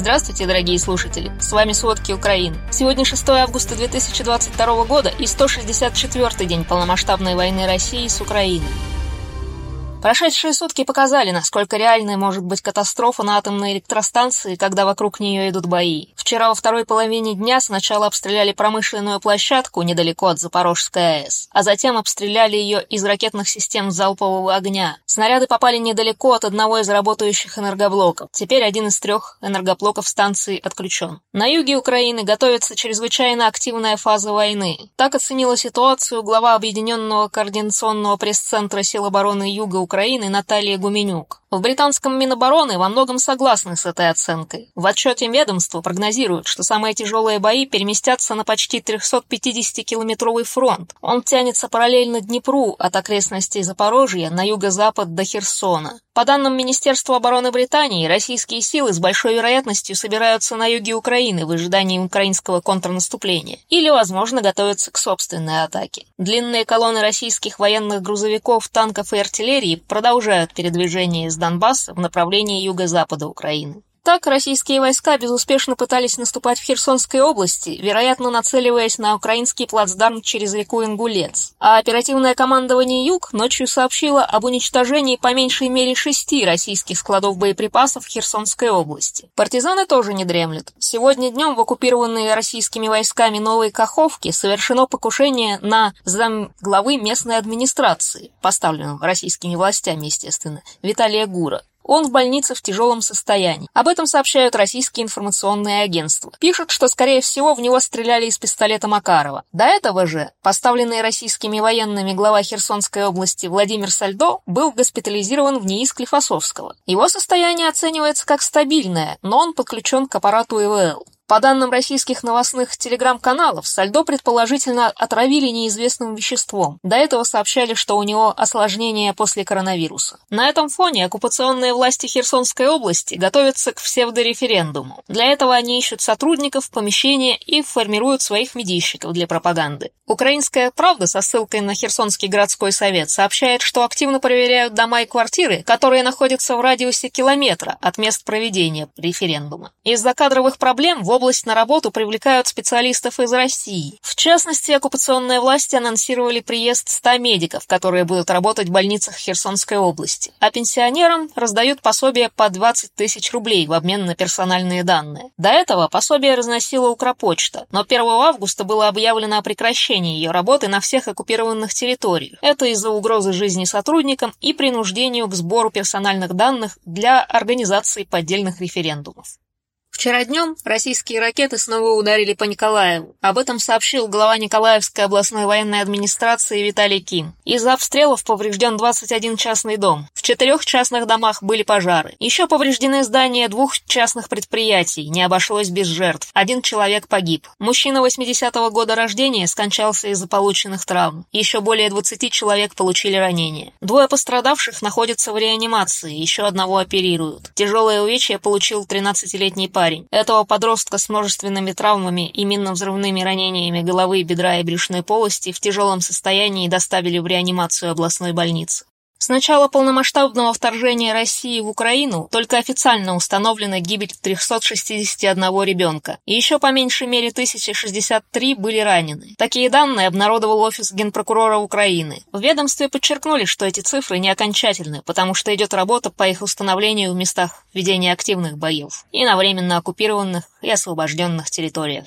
Здравствуйте, дорогие слушатели! С вами «Сводки Украины». Сегодня 6 августа 2022 года и 164-й день полномасштабной войны России с Украиной. Прошедшие сутки показали, насколько реальной может быть катастрофа на атомной электростанции, когда вокруг нее идут бои. Вчера во второй половине дня сначала обстреляли промышленную площадку недалеко от Запорожской АЭС, а затем обстреляли ее из ракетных систем залпового огня. Снаряды попали недалеко от одного из работающих энергоблоков. Теперь один из трех энергоблоков станции отключен. На юге Украины готовится чрезвычайно активная фаза войны. Так оценила ситуацию глава Объединенного координационного пресс-центра сил обороны Юга Наталья Гуменюк. В британском Минобороны во многом согласны с этой оценкой. В отчете ведомства прогнозируют, что самые тяжелые бои переместятся на почти 350-километровый фронт. Он тянется параллельно Днепру от окрестностей Запорожья на юго-запад до Херсона. По данным Министерства обороны Британии, российские силы с большой вероятностью собираются на юге Украины в ожидании украинского контрнаступления или, возможно, готовятся к собственной атаке. Длинные колонны российских военных грузовиков, танков и артиллерии продолжают передвижение из Донбасса в направлении юго-запада Украины. Так, российские войска безуспешно пытались наступать в Херсонской области, вероятно, нацеливаясь на украинский плацдарм через реку Ингулец. А оперативное командование «Юг» ночью сообщило об уничтожении по меньшей мере шести российских складов боеприпасов в Херсонской области. Партизаны тоже не дремлют. Сегодня днем в оккупированные российскими войсками Новой Каховки совершено покушение на замглавы местной администрации, поставленного российскими властями, естественно, Виталия Гура. Он в больнице в тяжелом состоянии. Об этом сообщают российские информационные агентства. Пишут, что, скорее всего, в него стреляли из пистолета Макарова. До этого же поставленный российскими военными глава Херсонской области Владимир Сальдо был госпитализирован в НИИ Склифосовского. Его состояние оценивается как стабильное, но он подключен к аппарату ИВЛ. По данным российских новостных телеграм-каналов, Сальдо предположительно отравили неизвестным веществом. До этого сообщали, что у него осложнения после коронавируса. На этом фоне оккупационные власти Херсонской области готовятся к псевдореферендуму. Для этого они ищут сотрудников, помещения и формируют своих медийщиков для пропаганды. Украинская правда со ссылкой на Херсонский городской совет сообщает, что активно проверяют дома и квартиры, которые находятся в радиусе километра от мест проведения референдума. Из-за кадровых проблем в область на работу привлекают специалистов из России. В частности, оккупационные власти анонсировали приезд 100 медиков, которые будут работать в больницах Херсонской области. А пенсионерам раздают пособие по 20 тысяч рублей в обмен на персональные данные. До этого пособие разносила Укрпочта, но 1 августа было объявлено о прекращении ее работы на всех оккупированных территориях. Это из-за угрозы жизни сотрудникам и принуждению к сбору персональных данных для организации поддельных референдумов. Вчера днем российские ракеты снова ударили по Николаеву. Об этом сообщил глава Николаевской областной военной администрации Виталий Ким. Из-за обстрелов поврежден 21 частный дом. В четырех частных домах были пожары. Еще повреждены здания двух частных предприятий. Не обошлось без жертв. Один человек погиб. Мужчина 80-го года рождения скончался из-за полученных травм. Еще более 20 человек получили ранения. Двое пострадавших находятся в реанимации. Еще одного оперируют. Тяжелое увечье получил 13-летний парень парень. Этого подростка с множественными травмами и минно-взрывными ранениями головы, бедра и брюшной полости в тяжелом состоянии доставили в реанимацию областной больницы. С начала полномасштабного вторжения России в Украину только официально установлена гибель 361 ребенка, и еще по меньшей мере 1063 были ранены. Такие данные обнародовал офис генпрокурора Украины. В ведомстве подчеркнули, что эти цифры не окончательны, потому что идет работа по их установлению в местах ведения активных боев и на временно оккупированных и освобожденных территориях.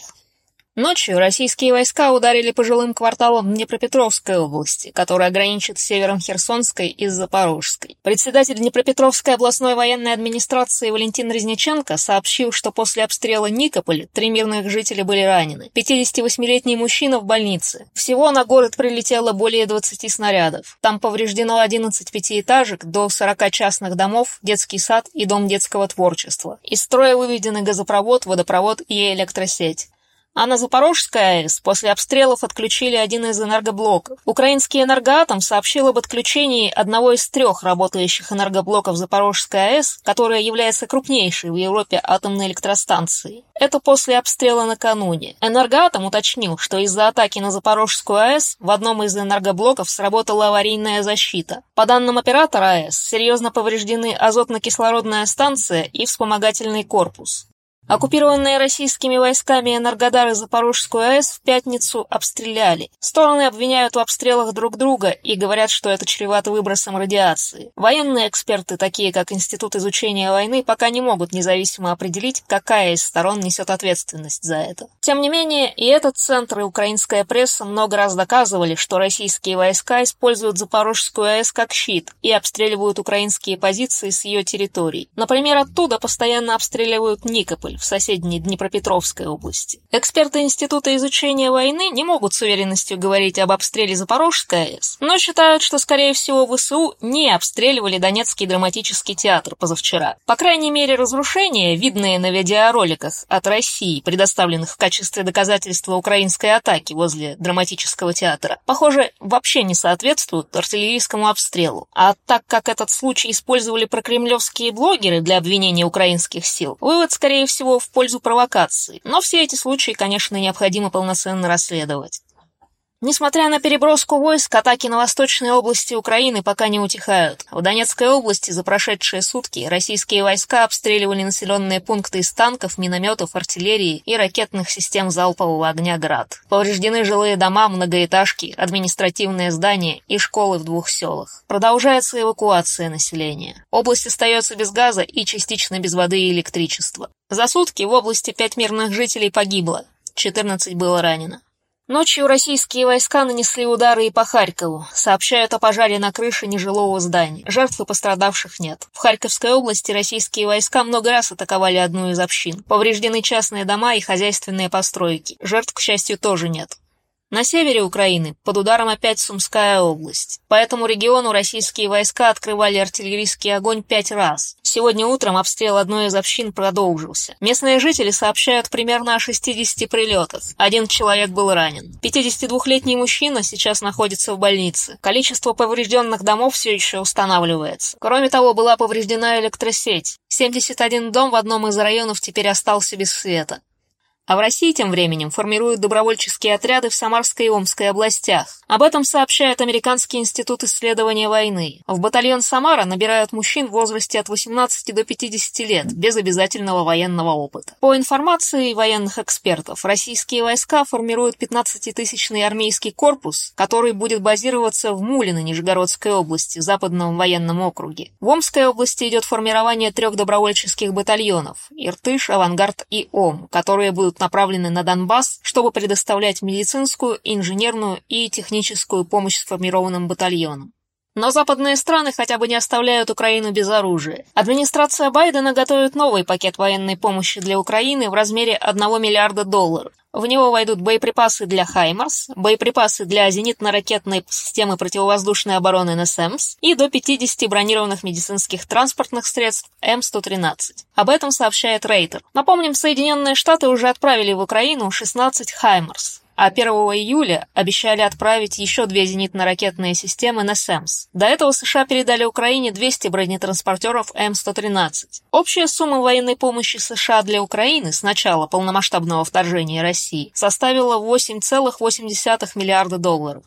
Ночью российские войска ударили по жилым кварталам Днепропетровской области, которая граничит с севером Херсонской и Запорожской. Председатель Днепропетровской областной военной администрации Валентин Резниченко сообщил, что после обстрела Никополя три мирных жителя были ранены. 58-летний мужчина в больнице. Всего на город прилетело более 20 снарядов. Там повреждено 11 пятиэтажек, до 40 частных домов, детский сад и дом детского творчества. Из строя выведены газопровод, водопровод и электросеть. А на АЭС после обстрелов отключили один из энергоблоков. Украинский энергоатом сообщил об отключении одного из трех работающих энергоблоков Запорожской АЭС, которая является крупнейшей в Европе атомной электростанцией. Это после обстрела накануне. Энергоатом уточнил, что из-за атаки на Запорожскую АЭС в одном из энергоблоков сработала аварийная защита. По данным оператора АЭС, серьезно повреждены азотно-кислородная станция и вспомогательный корпус. Оккупированные российскими войсками Энергодар и Запорожскую АЭС в пятницу обстреляли. Стороны обвиняют в обстрелах друг друга и говорят, что это чревато выбросом радиации. Военные эксперты, такие как Институт изучения войны, пока не могут независимо определить, какая из сторон несет ответственность за это. Тем не менее, и этот центр, и украинская пресса много раз доказывали, что российские войска используют Запорожскую АЭС как щит и обстреливают украинские позиции с ее территорий. Например, оттуда постоянно обстреливают Никополь, в соседней Днепропетровской области. Эксперты Института изучения войны не могут с уверенностью говорить об обстреле Запорожской АЭС, но считают, что, скорее всего, ВСУ не обстреливали Донецкий драматический театр позавчера. По крайней мере, разрушения, видные на видеороликах от России, предоставленных в качестве доказательства украинской атаки возле драматического театра, похоже, вообще не соответствуют артиллерийскому обстрелу. А так как этот случай использовали прокремлевские блогеры для обвинения украинских сил, вывод, скорее всего, всего в пользу провокации, но все эти случаи, конечно, необходимо полноценно расследовать. Несмотря на переброску войск, атаки на восточной области Украины пока не утихают. В Донецкой области за прошедшие сутки российские войска обстреливали населенные пункты из танков, минометов, артиллерии и ракетных систем залпового огня «Град». Повреждены жилые дома, многоэтажки, административные здания и школы в двух селах. Продолжается эвакуация населения. Область остается без газа и частично без воды и электричества. За сутки в области пять мирных жителей погибло, 14 было ранено. Ночью российские войска нанесли удары и по Харькову. Сообщают о пожаре на крыше нежилого здания. Жертв и пострадавших нет. В Харьковской области российские войска много раз атаковали одну из общин. Повреждены частные дома и хозяйственные постройки. Жертв, к счастью, тоже нет. На севере Украины под ударом опять Сумская область. По этому региону российские войска открывали артиллерийский огонь пять раз. Сегодня утром обстрел одной из общин продолжился. Местные жители сообщают примерно о 60 прилетах. Один человек был ранен. 52-летний мужчина сейчас находится в больнице. Количество поврежденных домов все еще устанавливается. Кроме того, была повреждена электросеть. 71 дом в одном из районов теперь остался без света. А в России тем временем формируют добровольческие отряды в Самарской и Омской областях. Об этом сообщает Американский институт исследования войны. В батальон «Самара» набирают мужчин в возрасте от 18 до 50 лет, без обязательного военного опыта. По информации военных экспертов, российские войска формируют 15-тысячный армейский корпус, который будет базироваться в Мулино Нижегородской области, Западном военном округе. В Омской области идет формирование трех добровольческих батальонов – Иртыш, Авангард и Ом, которые будут будут направлены на Донбасс, чтобы предоставлять медицинскую, инженерную и техническую помощь сформированным батальонам. Но западные страны хотя бы не оставляют Украину без оружия. Администрация Байдена готовит новый пакет военной помощи для Украины в размере 1 миллиарда долларов. В него войдут боеприпасы для «Хаймарс», боеприпасы для зенитно-ракетной системы противовоздушной обороны «НСЭМС» и до 50 бронированных медицинских транспортных средств М-113. Об этом сообщает Рейтер. Напомним, Соединенные Штаты уже отправили в Украину 16 «Хаймарс» а 1 июля обещали отправить еще две зенитно-ракетные системы НСЭМС. До этого США передали Украине 200 бронетранспортеров М113. Общая сумма военной помощи США для Украины с начала полномасштабного вторжения России составила 8,8 миллиарда долларов.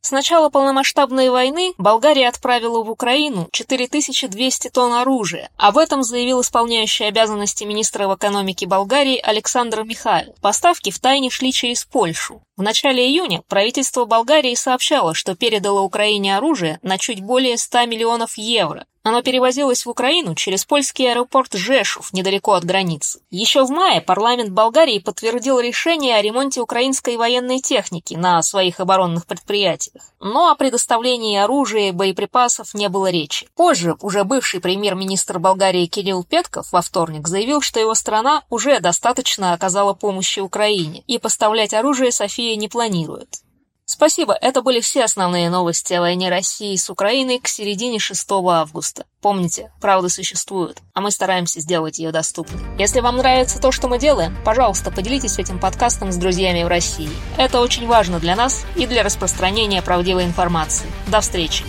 С начала полномасштабной войны Болгария отправила в Украину 4200 тонн оружия. Об этом заявил исполняющий обязанности министра экономики Болгарии Александр Михайлов. Поставки в тайне шли через Польшу. В начале июня правительство Болгарии сообщало, что передало Украине оружие на чуть более 100 миллионов евро. Оно перевозилось в Украину через польский аэропорт Жешув, недалеко от границы. Еще в мае парламент Болгарии подтвердил решение о ремонте украинской военной техники на своих оборонных предприятиях. Но о предоставлении оружия и боеприпасов не было речи. Позже уже бывший премьер-министр Болгарии Кирилл Петков во вторник заявил, что его страна уже достаточно оказала помощи Украине и поставлять оружие Россия не планирует. Спасибо, это были все основные новости о войне России с Украиной к середине 6 августа. Помните, правда существует, а мы стараемся сделать ее доступной. Если вам нравится то, что мы делаем, пожалуйста, поделитесь этим подкастом с друзьями в России. Это очень важно для нас и для распространения правдивой информации. До встречи!